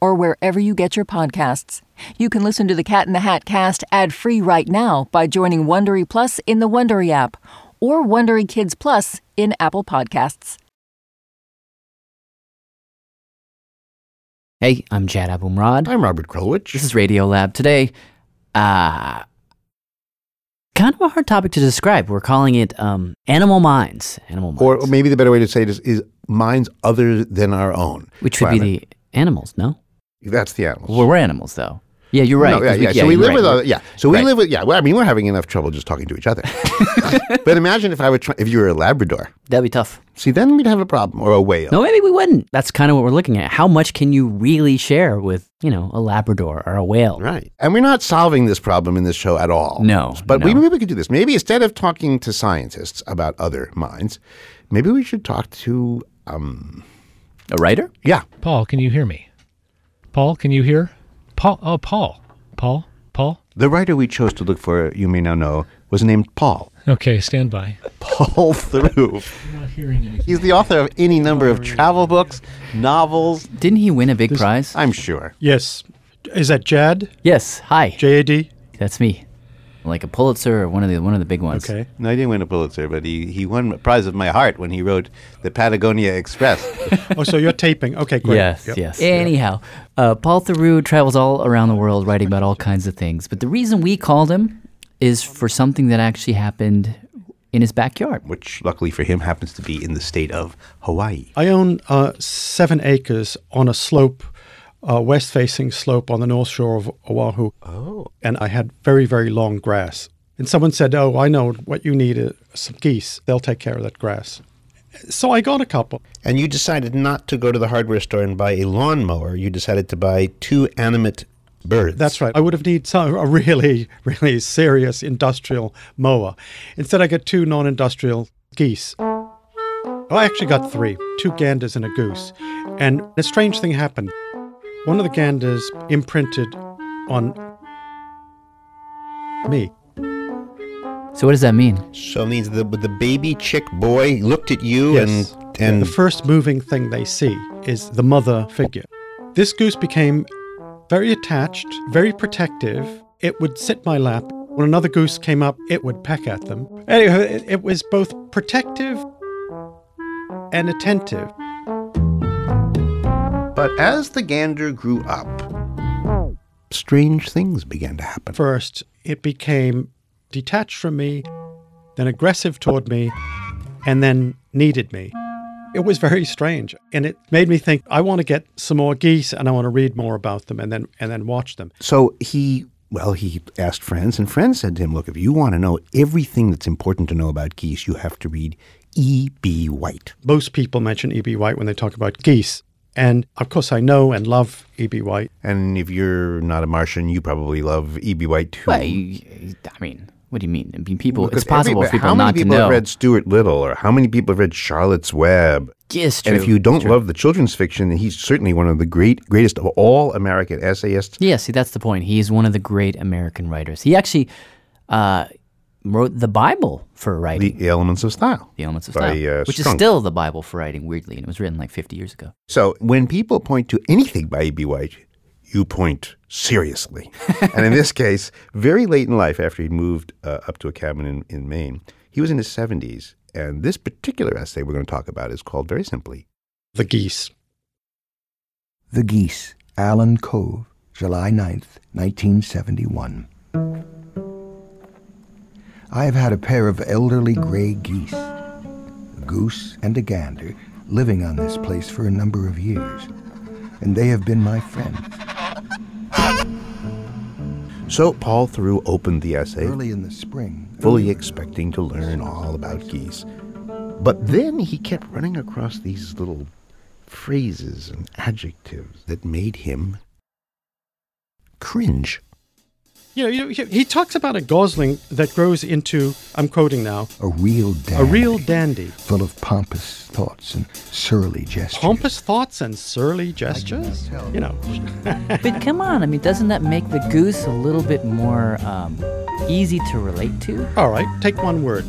or wherever you get your podcasts. You can listen to the Cat in the Hat cast ad free right now by joining Wondery Plus in the Wondery app or Wondery Kids Plus in Apple Podcasts. Hey, I'm Jad Abumrad. I'm Robert Krulwich. This is Radiolab. Today, uh, kind of a hard topic to describe. We're calling it um, animal minds. Animal minds. Or, or maybe the better way to say it is, is minds other than our own. Which would be the animals, no? That's the animals. Well, we're animals, though. Yeah, you're right. No, yeah, 'cause we- yeah. So we live right. with other, yeah. So we Right. live with yeah. Well, I mean, we're having enough trouble just talking to each other. but imagine if I were try, if you were a Labrador. That'd be tough. See, then we'd have a problem, or a whale. No, maybe we wouldn't. That's kind of what we're looking at. How much can you really share with, you know, a Labrador or a whale? Right. And we're not solving this problem in this show at all. No, But no. we, maybe we could do this. Maybe instead of talking to scientists about other minds, maybe we should talk to um, a writer. Yeah. Paul, can you hear me? Paul, can you hear? Paul, oh, Paul. Paul, Paul. The writer we chose to look for, you may now know, was named Paul. Okay, stand by. Paul Theroux. not hearing anything. He's the author of any number of travel books, novels. Didn't he win a big prize? I'm sure. Yes. Is that Jad? Yes. Hi. J A D? That's me. Like a Pulitzer or one of the one of the big ones. Okay. No, he didn't win a Pulitzer, but he, he won a prize of my heart when he wrote the Patagonia Express. oh, so you're taping. Okay, great. Yes, Yep. yes. Anyhow, uh, Paul Theroux travels all around the world writing about all kinds of things. But the reason we called him is for something that actually happened in his backyard. Which, luckily for him, happens to be in the state of Hawaii. I own uh, seven acres on a slope, uh, west facing slope on the north shore of Oahu. Oh. And I had very, very long grass. And someone said, Oh, I know what you need is some geese. They'll take care of that grass. So I got a couple. And you decided not to go to the hardware store and buy a lawnmower. You decided to buy two animate birds. That's right. I would have needed some, a really, really serious industrial mower. Instead, I got two non industrial geese. Oh, I actually got three two ganders and a goose. And a strange thing happened. One of the ganders imprinted on me. So what does that mean? So it means the the baby chick boy looked at you Yes. and and the first moving thing they see is the mother figure. This goose became very attached, very protective. It would sit my lap. When another goose came up, it would peck at them. Anyway, it, it was both protective and attentive. But as the gander grew up, strange things began to happen. First, it became detached from me, then aggressive toward me, and then needed me. It was very strange, and it made me think I want to get some more geese and I want to read more about them and then and then watch them. So he, well, he asked friends, and friends said to him, Look, if you want to know everything that's important to know about geese, you have to read E.B. White. Most people mention E.B. White when they talk about geese. And of course, I know and love E.B. White. And if you're not a Martian, you probably love E.B. White too. Well, I mean, what do you mean? I mean, people. Because it's possible for people how not many people to know. have read Stuart Little, or how many people have read Charlotte's Web? Yes, true. And if you don't love the children's fiction, then he's certainly one of the great, greatest of all American essayists. Yeah, see, that's the point. He's one of the great American writers. He actually uh, wrote the Bible for writing. The Elements of Style. The Elements of by, Style, uh, which Strunk. is still the Bible for writing, weirdly, and it was written like 50 years ago. So when people point to anything by E.B. White, you point seriously. and in this case, very late in life, after he'd moved uh, up to a cabin in, in Maine, he was in his 70s. And this particular essay we're going to talk about is called very simply The Geese. The Geese, Allen Cove, July 9th, 1971. I have had a pair of elderly gray geese, a goose and a gander, living on this place for a number of years, and they have been my friends. So Paul threw open the essay Early in the spring, fully expecting to learn all about geese. But then he kept running across these little phrases and adjectives that made him cringe. You know, you know, he, he talks about a gosling that grows into, I'm quoting now, a real dandy, a real dandy. full of pompous thoughts and surly gestures. Pompous thoughts and surly gestures? You know. but come on, I mean, doesn't that make the goose a little bit more um, easy to relate to? All right, take one word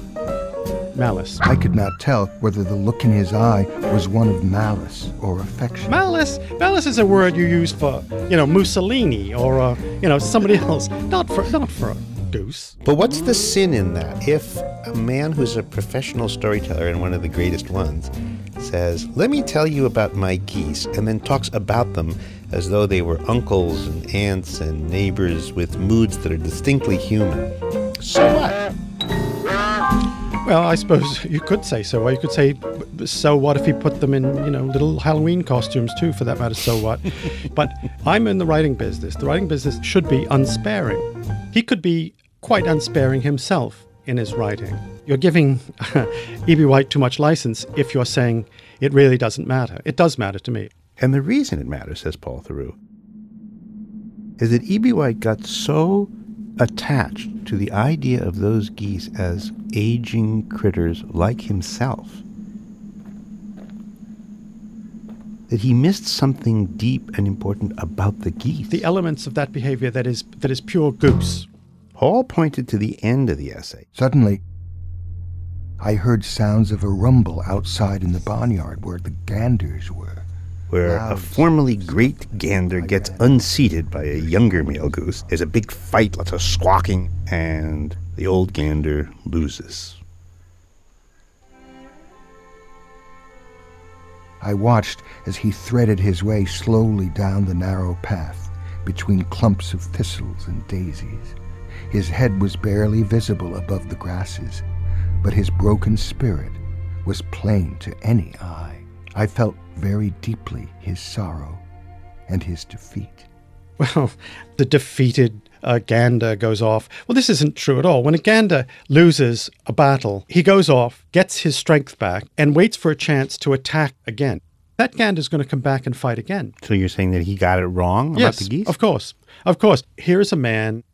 malice. I could not tell whether the look in his eye was one of malice or affection. Malice, malice is a word you use for, you know, Mussolini or, uh, you know, somebody else. Not for, not for a goose. But what's the sin in that? If a man who's a professional storyteller and one of the greatest ones says, Let me tell you about my geese, and then talks about them as though they were uncles and aunts and neighbors with moods that are distinctly human. So what? Well, I suppose you could say so. Or you could say, so what if he put them in, you know, little Halloween costumes too, for that matter, so what? but I'm in the writing business. The writing business should be unsparing. He could be quite unsparing himself in his writing. You're giving E.B. White too much license if you're saying it really doesn't matter. It does matter to me. And the reason it matters, says Paul Theroux, is that E.B. White got so attached to the idea of those geese as aging critters like himself that he missed something deep and important about the geese. The elements of that behavior that is that is pure goose. Paul pointed to the end of the essay. Suddenly, I heard sounds of a rumble outside in the barnyard where the ganders were. Where a formerly great gander gets unseated by a younger male goose. There's a big fight, lots of squawking, and the old gander loses. I watched as he threaded his way slowly down the narrow path between clumps of thistles and daisies. His head was barely visible above the grasses, but his broken spirit was plain to any eye. I felt very deeply his sorrow and his defeat. Well, the defeated uh, gander goes off. Well, this isn't true at all. When a gander loses a battle, he goes off, gets his strength back, and waits for a chance to attack again. That gander's going to come back and fight again. So you're saying that he got it wrong about yes, the geese? of course. Of course. Here's a man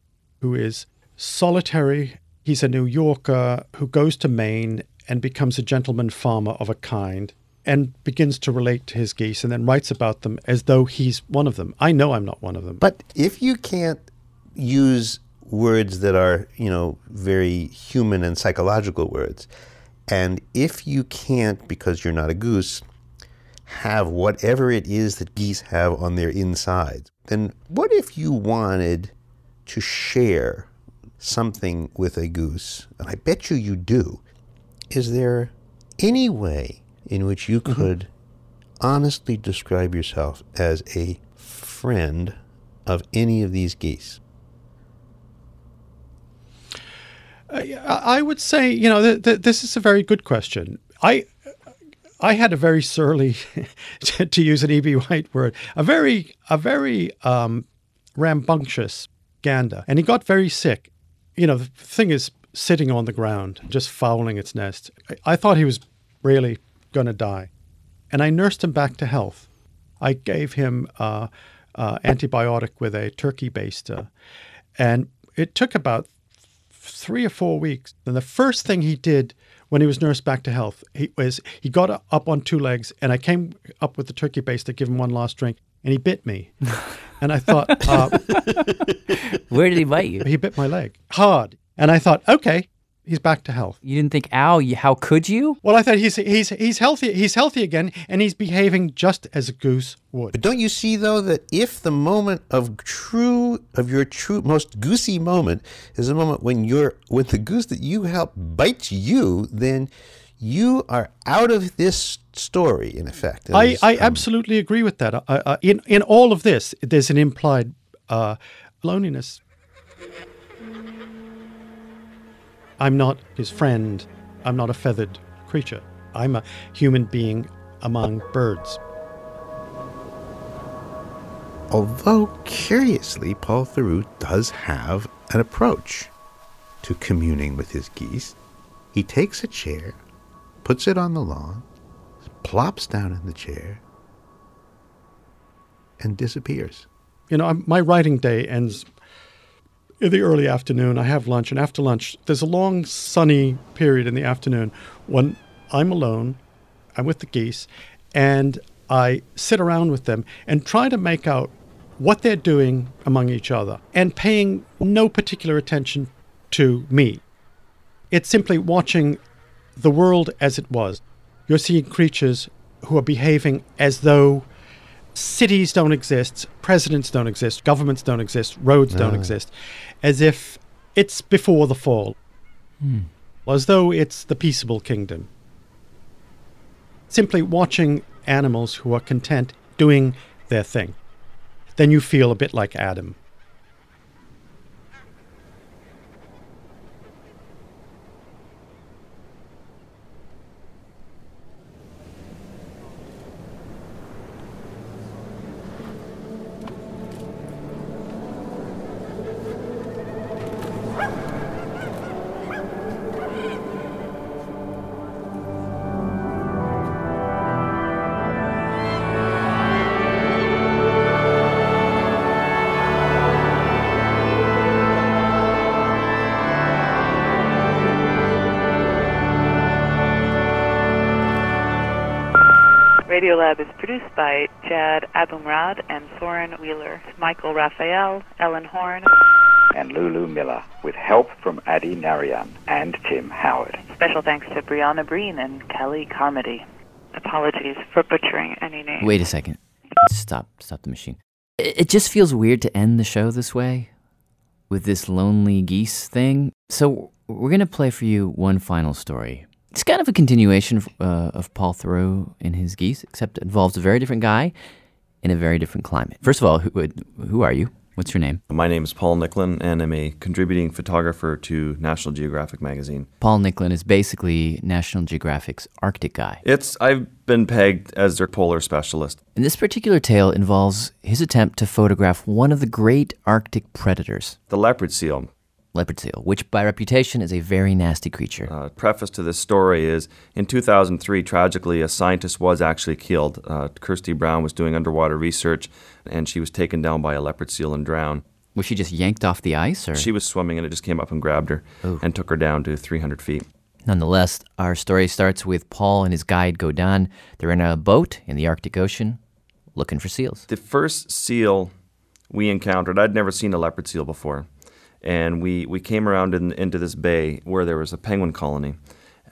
who is solitary. He's a New Yorker who goes to Maine and becomes a gentleman farmer of a kind and begins to relate to his geese and then writes about them as though he's one of them. I know I'm not one of them. But if you can't use words that are, you know, very human and psychological words, and if you can't, because you're not a goose, have whatever it is that geese have on their insides, then what if you wanted to share something with a goose? And I bet you you do. Is there any way in which you could honestly describe yourself as a friend of any of these geese? I I would say, you know, th- th- this is a very good question. I I had a very surly, to use an E.B. White word, a very, a very um, rambunctious gander, and he got very sick. You know, the thing is sitting on the ground, just fouling its nest. I, I thought he was really going to die, and I nursed him back to health. I gave him uh, uh, antibiotic with a turkey baster, and it took about three or four weeks. And the first thing he did when he was nursed back to health he was he got up on two legs, and I came up with the turkey baster to give him one last drink, and he bit me. and I thought, uh, Where did he bite you? He bit my leg hard, and I thought, okay, he's back to health. You didn't think, ow, how could you? Well, I thought he's he's he's healthy. He's healthy again, and he's behaving just as a goose would. But don't you see though that if the moment of true of your true most goosey moment is a moment when you're when the goose that you help bites you, then you are out of this story in effect. I, There's, I um, absolutely agree with that. I, I, in in all of this, there's an implied uh, loneliness. I'm not his friend. I'm not a feathered creature. I'm a human being among birds. Although curiously, Paul Theroux does have an approach to communing with his geese. He takes a chair, puts it on the lawn, plops down in the chair, and disappears. You know, my writing day ends in the early afternoon. I have lunch, and after lunch, there's a long sunny period in the afternoon when I'm alone, I'm with the geese, and I sit around with them and try to make out what they're doing among each other and paying no particular attention to me. It's simply watching the world as it was. You're seeing creatures who are behaving as though cities don't exist, presidents don't exist, governments don't exist, roads don't Ah. exist, as if it's before the fall, Hmm. as though it's the peaceable kingdom. Simply watching animals who are content doing their thing. Then you feel a bit like Adam. Michael Raphael, Ellen Horne. And Lulu Miller, with help from Adi Narayan and Tim Howard. Special thanks to Brianna Breen and Kelly Carmody. Apologies for butchering any name. Wait a second. Stop, stop the machine. It, it just feels weird to end the show this way with this lonely geese thing. So we're going to play for you one final story. It's kind of a continuation of, uh, of Paul Theroux and his geese, except it involves a very different guy in a very different climate. First of all, who, who are you? What's your name? My name is Paul Nicklen, and I'm a contributing photographer to National Geographic magazine. Paul Nicklen is basically National Geographic's Arctic guy. It's I've been pegged as their polar specialist. And this particular tale involves his attempt to photograph one of the great Arctic predators, The leopard seal. Leopard seal, which by reputation is a very nasty creature. Uh, preface to this story is in 2003, tragically, a scientist was actually killed. Uh, Kirsty Brown was doing underwater research, and she was taken down by a leopard seal and drowned. Was she just yanked off the ice, or She was swimming, and it just came up and grabbed her Ooh. and took her down to 300 feet. Nonetheless, our story starts with Paul and his guide Göran. They're in a boat in the Arctic Ocean looking for seals. The first seal we encountered, I'd never seen a leopard seal before. And we, we came around in, into this bay where there was a penguin colony.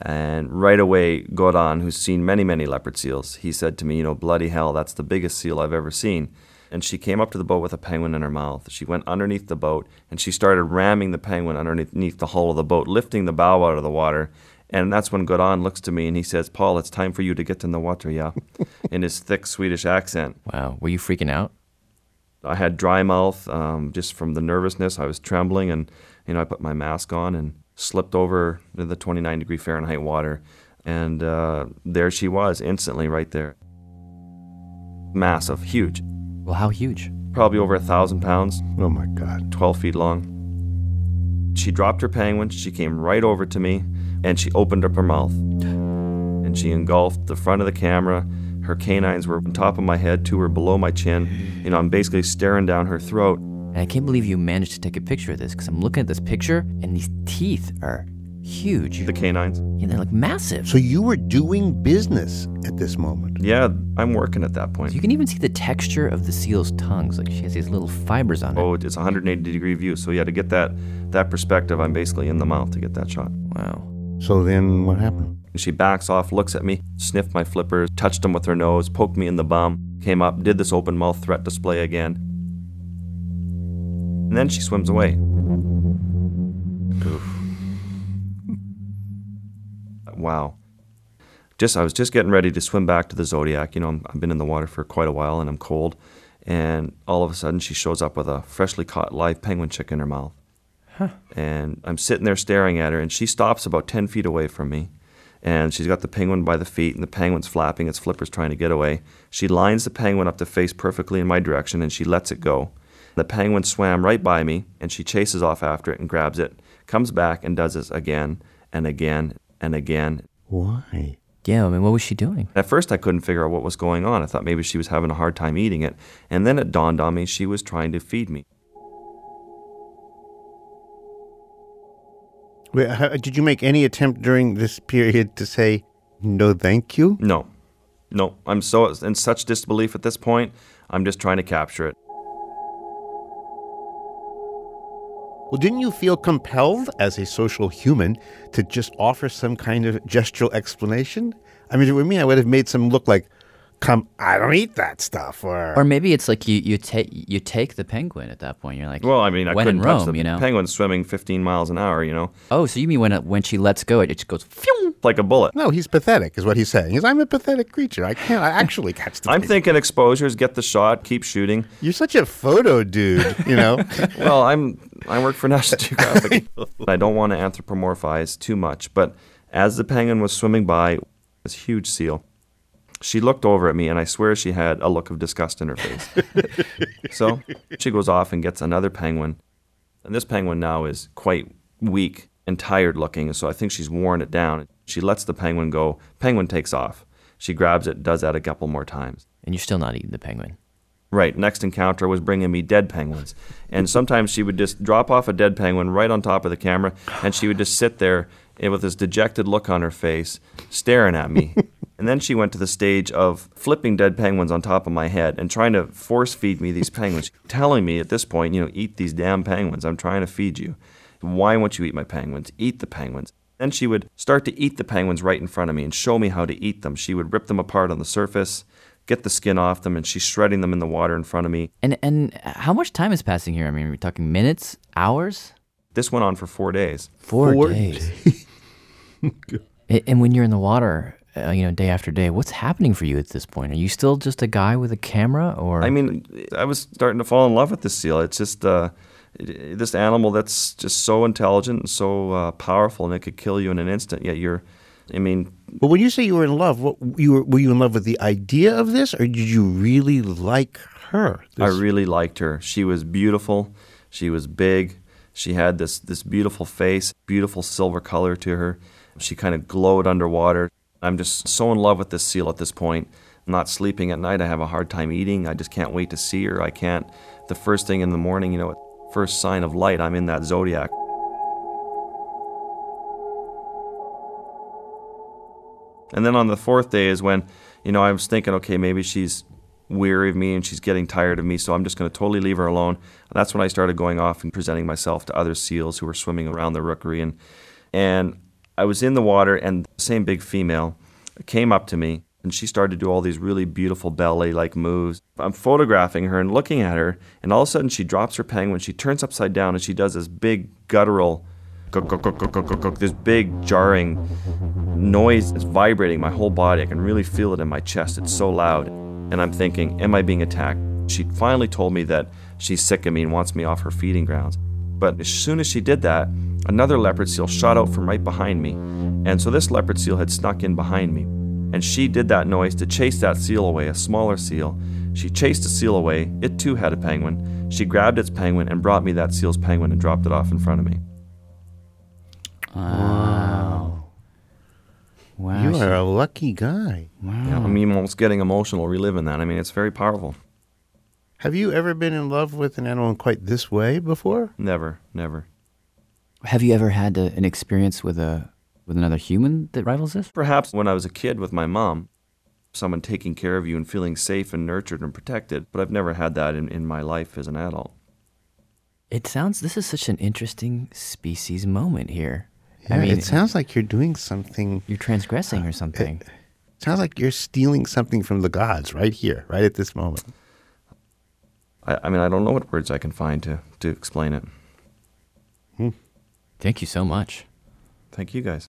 And right away, Göran, who's seen many, many leopard seals, he said to me, You know, bloody hell, that's the biggest seal I've ever seen. And she came up to the boat with a penguin in her mouth. She went underneath the boat and she started ramming the penguin underneath the hull of the boat, lifting the bow out of the water. And that's when Göran looks to me and he says, Paul, it's time for you to get in the water, yeah? in his thick Swedish accent. Wow. Were you freaking out? I had dry mouth um, just from the nervousness. I was trembling, and you know, I put my mask on and slipped over into the 29 degree Fahrenheit water. And uh, there she was, instantly right there. Massive, huge. Well, how huge? Probably over a thousand pounds. Oh my God. 12 feet long. She dropped her penguin, she came right over to me, and she opened up her mouth. And she engulfed the front of the camera. Her canines were on top of my head, two were below my chin. You know, I'm basically staring down her throat. And I can't believe you managed to take a picture of this because I'm looking at this picture and these teeth are huge. The canines. Yeah, they're like massive. So you were doing business at this moment. Yeah, I'm working at that point. You can even see the texture of the seal's tongues. Like she has these little fibers on it. Oh, it's 180 degree view. So yeah, to get that that perspective, I'm basically in the mouth to get that shot. Wow. So then what happened? And she backs off, looks at me, sniffed my flippers, touched them with her nose, poked me in the bum, came up, did this open mouth threat display again. And then she swims away. Oof. Wow. Just I was just getting ready to swim back to the Zodiac. You know, i have been in the water for quite a while and I'm cold. And all of a sudden, she shows up with a freshly caught live penguin chick in her mouth. Huh. And I'm sitting there staring at her, and she stops about 10 feet away from me. And she's got the penguin by the feet, and the penguin's flapping, its flippers trying to get away. She lines the penguin up to face perfectly in my direction, and she lets it go. The penguin swam right by me, and she chases off after it and grabs it, comes back and does this again and again and again. Why? Yeah, I mean, what was she doing? At first, I couldn't figure out what was going on. I thought maybe she was having a hard time eating it. And then it dawned on me she was trying to feed me. How, did you make any attempt during this period to say no, thank you? No, no. I'm so in such disbelief at this point. I'm just trying to capture it. Well, didn't you feel compelled as a social human to just offer some kind of gestural explanation? I mean, with me, I would have made some look like, "Come, I don't eat that stuff," or Or maybe it's like you you take you take the penguin at that point. You're like, Well, I mean, I when couldn't in touch the you know. penguin swimming 15 miles an hour. You know, Oh, so you mean when it, when she lets go, it just goes. Phew! like a bullet. No, he's pathetic, is what he's saying. He's, I'm a pathetic creature. I can't I actually catch the I'm thing." thinking exposures, get the shot, keep shooting. You're such a photo dude, you know? well, I'm I work for National Geographic. I don't want to anthropomorphize too much, but as the penguin was swimming by, this huge seal, she looked over at me, and I swear she had a look of disgust in her face. so she goes off and gets another penguin, and this penguin now is quite weak and tired looking, so I think she's worn it down. She lets the penguin go. Penguin takes off. She grabs it, does that a couple more times. And you're still not eating the penguin. Right. Next encounter was bringing me dead penguins. And sometimes she would just drop off a dead penguin right on top of the camera, and she would just sit there eh, with this dejected look on her face, staring at me. and then she went to the stage of flipping dead penguins on top of my head and trying to force feed me these penguins, telling me at this point, you know, eat these damn penguins. I'm trying to feed you. Why won't you eat my penguins? Eat the penguins. Then she would start to eat the penguins right in front of me and show me how to eat them. She would rip them apart on the surface, get the skin off them, and she's shredding them in the water in front of me. And and how much time is passing here? I mean, are we talking minutes, hours? This went on for four days. Four, days. A- and when you're in the water, uh, you know, day after day, what's happening for you at this point? Are you still just a guy with a camera, or I mean, I was starting to fall in love with this seal. It's just uh, it- this animal that's just so intelligent and so uh, powerful, and it could kill you in an instant. Yet you're, I mean, But when you say you were in love, what, you were, were you in love with the idea of this, or did you really like her? I really liked her. She was beautiful. She was big. She had this this beautiful face, beautiful silver color to her. She kind of glowed underwater. I'm just so in love with this seal at this point. I'm not sleeping at night. I have a hard time eating. I just can't wait to see her. I can't. The first thing in the morning, you know, first sign of light, I'm in that zodiac. And then on the fourth day is when, you know, I was thinking, okay, maybe she's weary of me and she's getting tired of me, so I'm just going to totally leave her alone. And that's when I started going off and presenting myself to other seals who were swimming around the rookery. And, and I was in the water, and the same big female came up to me, and she started to do all these really beautiful ballet like moves. I'm photographing her and looking at her, and all of a sudden she drops her penguin, she turns upside down, and she does this big guttural this big jarring noise is vibrating my whole body. I can really feel it in my chest. It's so loud. And I'm thinking, am I being attacked? She finally told me that she's sick of me and wants me off her feeding grounds. But as soon as she did that, another leopard seal shot out from right behind me. And so this leopard seal had snuck in behind me. And she did that noise to chase that seal away, a smaller seal. She chased the seal away. It too had a penguin. She grabbed its penguin and brought me that seal's penguin and dropped it off in front of me. Wow. Wow. You are a lucky guy. Wow. You know, I'm almost getting emotional reliving that. I mean, it's very powerful. Have you ever been in love with an animal in quite this way before? Never, never. Have you ever had a, an experience with a with another human that rivals this? Perhaps when I was a kid with my mom, someone taking care of you and feeling safe and nurtured and protected, but I've never had that in, in my life as an adult. It sounds this is such an interesting species moment here. Yeah, I mean, it sounds like you're doing something. You're transgressing or uh, something. It sounds like you're stealing something from the gods right here, right at this moment. I, I mean, I don't know what words I can find to, to explain it. Hmm. Thank you so much. Thank you guys.